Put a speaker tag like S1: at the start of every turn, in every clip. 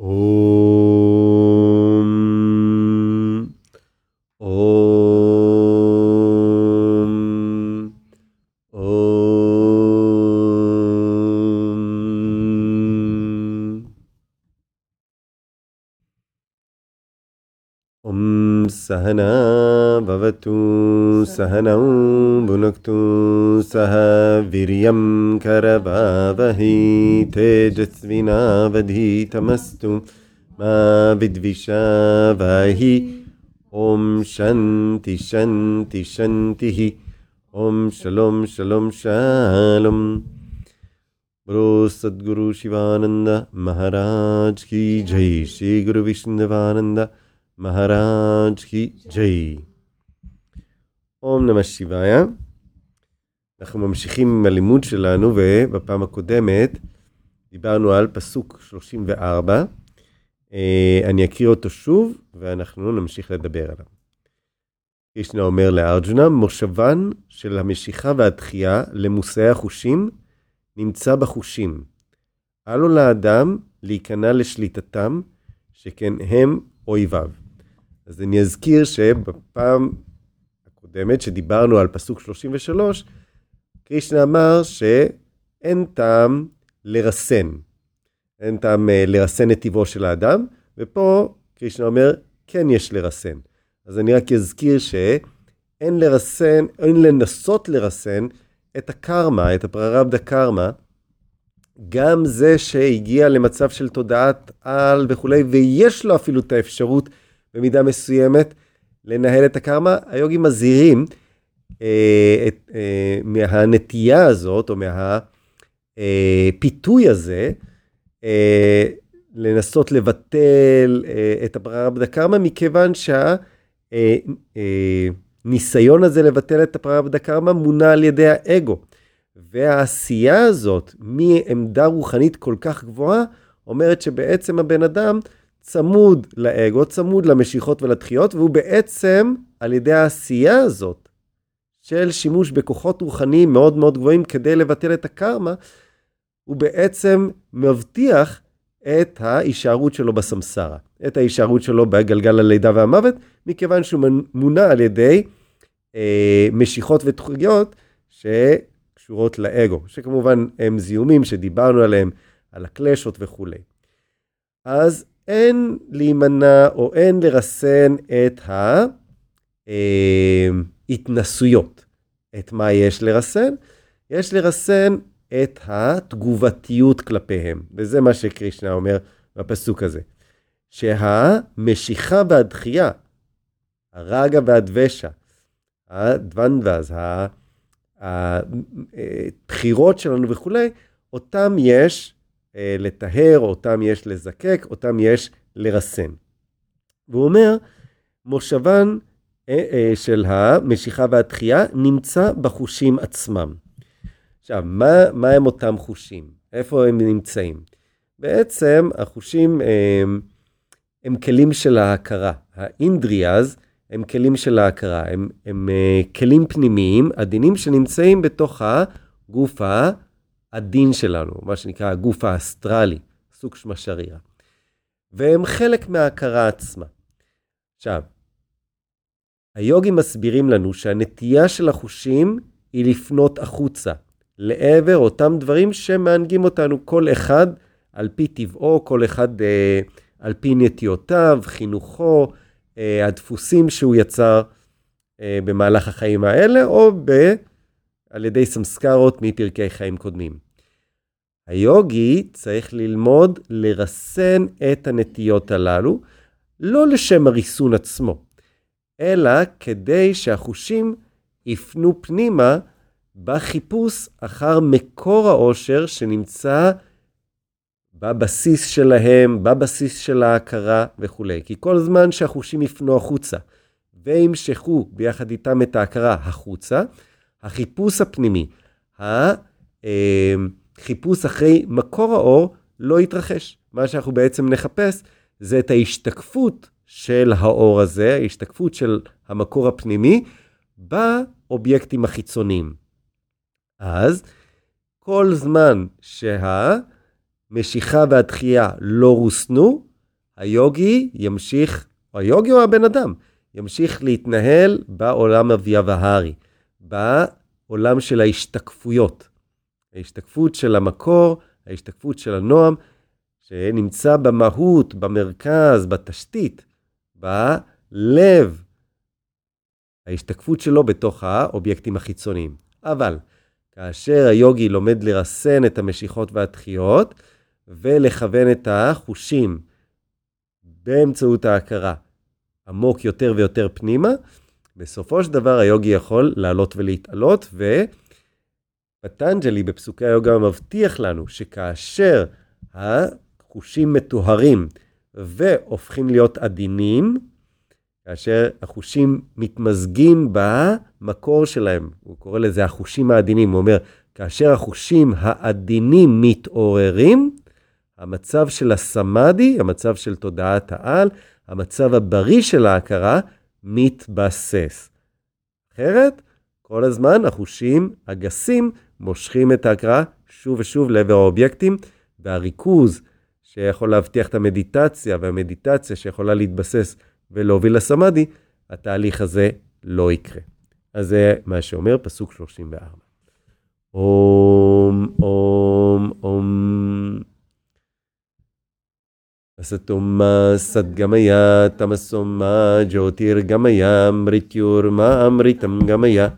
S1: Oh. सहना भवतु सहनौ भुनक्तु सह वीर्यं करपावहि तेजस्विनावधीतमस्तु। मा विद्विषावहि ॐ शन्ति शन्ति शन्तिः। ॐ शलों शलों शालं। सद्गुरु शिवानन्द महाराज की जय। श्री गुरु विष्णुदेवानन्द महाराज की जय אום נמא שיביה. אנחנו ממשיכים עם הלימוד שלנו, ובפעם הקודמת דיברנו על פסוק 34. אני אקריא אותו שוב, ואנחנו נמשיך לדבר עליו. קרישנה אומר לארג'ונה, מושבן של המשיכה והתחייה למושאי החושים נמצא בחושים. אל לו לאדם להיכנע לשליטתם, שכן הם אויביו. אז אני אזכיר שבפעם הקודמת שדיברנו על פסוק 33, קרישנה אמר שאין טעם לרסן, אין טעם אה, לרסן את טבעו של האדם, ופה קרישנה אומר, כן יש לרסן. אז אני רק אזכיר שאין לרסן, אין לנסות לרסן את הקרמה, את הפררבדה קרמה, גם זה שהגיע למצב של תודעת על וכולי, ויש לו אפילו את האפשרות במידה מסוימת לנהל את הקרמה, היוגים מזהירים אה, את, אה, מהנטייה הזאת, או מהפיתוי הזה, אה, לנסות לבטל אה, את הפררבדה קרמה, מכיוון שהניסיון אה, אה, הזה לבטל את הפררבדה קרמה מונע על ידי האגו. והעשייה הזאת מעמדה רוחנית כל כך גבוהה, אומרת שבעצם הבן אדם צמוד לאגו, צמוד למשיכות ולדחיות, והוא בעצם, על ידי העשייה הזאת, של שימוש בכוחות רוחניים מאוד מאוד גבוהים כדי לבטל את הקרמה, הוא בעצם מבטיח את ההישארות שלו בסמסרה, את ההישארות שלו בגלגל הלידה והמוות, מכיוון שהוא מונע על ידי אה, משיכות ודחיות שקשורות לאגו, שכמובן הם זיהומים שדיברנו עליהם, על הקלשות וכולי. אז אין להימנע או אין לרסן את ההתנסויות. את מה יש לרסן? יש לרסן את התגובתיות כלפיהם. וזה מה שקרישנה אומר בפסוק הזה. שהמשיכה והדחייה, הרגה והדבשה, הדוונדבז, הבחירות שלנו וכולי, אותם יש אה, לטהר, אותם יש לזקק, אותם יש לרסן. והוא אומר, מושבן אה, אה, של המשיכה והתחייה נמצא בחושים עצמם. עכשיו, מה, מה הם אותם חושים? איפה הם נמצאים? בעצם החושים הם, הם כלים של ההכרה. האינדריאז הם כלים של ההכרה, הם, הם כלים פנימיים, עדינים שנמצאים בתוך הגוף הדין שלנו, מה שנקרא הגוף האסטרלי, סוג שמה שרירה. והם חלק מההכרה עצמה. עכשיו, היוגים מסבירים לנו שהנטייה של החושים היא לפנות החוצה, לעבר אותם דברים שמענגים אותנו, כל אחד על פי טבעו, כל אחד אה, על פי נטיותיו, חינוכו, אה, הדפוסים שהוא יצר אה, במהלך החיים האלה, או ב... על ידי סמסקרות מפרקי חיים קודמים. היוגי צריך ללמוד לרסן את הנטיות הללו, לא לשם הריסון עצמו, אלא כדי שהחושים יפנו פנימה בחיפוש אחר מקור העושר שנמצא בבסיס שלהם, בבסיס של ההכרה וכולי. כי כל זמן שהחושים יפנו החוצה וימשכו ביחד איתם את ההכרה החוצה, החיפוש הפנימי, החיפוש אחרי מקור האור לא יתרחש. מה שאנחנו בעצם נחפש זה את ההשתקפות של האור הזה, ההשתקפות של המקור הפנימי, באובייקטים החיצוניים. אז כל זמן המשיכה והדחייה לא רוסנו, היוגי ימשיך, או היוגי או הבן אדם, ימשיך להתנהל בעולם הוויאבהרי, בעולם של ההשתקפויות. ההשתקפות של המקור, ההשתקפות של הנועם, שנמצא במהות, במרכז, בתשתית, בלב, ההשתקפות שלו בתוך האובייקטים החיצוניים. אבל כאשר היוגי לומד לרסן את המשיכות והדחיות ולכוון את החושים באמצעות ההכרה עמוק יותר ויותר פנימה, בסופו של דבר היוגי יכול לעלות ולהתעלות, ופטנג'לי בפסוקי היוגה מבטיח לנו שכאשר החושים מטוהרים והופכים להיות עדינים, כאשר החושים מתמזגים במקור שלהם, הוא קורא לזה החושים העדינים, הוא אומר, כאשר החושים העדינים מתעוררים, המצב של הסמאדי, המצב של תודעת העל, המצב הבריא של ההכרה, מתבסס. אחרת, כל הזמן החושים הגסים מושכים את ההכרה שוב ושוב לעבר האובייקטים, והריכוז שיכול להבטיח את המדיטציה, והמדיטציה שיכולה להתבסס ולהוביל לסמאדי, התהליך הזה לא יקרה. אז זה מה שאומר פסוק 34. אום, אום, אום. असतोमा सद्गमय तमसोमा ज्योतिर्गमय मृत्युर्मामृतं गमय।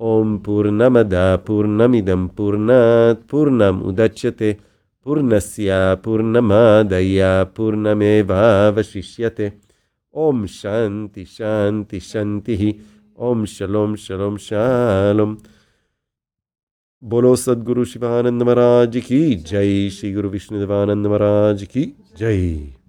S1: ॐ पूर्णमद, पूर्णमिदं, पूर्णात्, पूर्णमुदच्यते। पूर्णस्य, पूर्णमादय, पूर्णमेवावशिष्यते। ॐ शान्ति शान्ति, शान्तिः। ॐ शलों शलों शालोम् बोलो सदगुरु शिवानंद महाराज की जय श्री गुरु विष्णुदेवानंद महाराज की जय।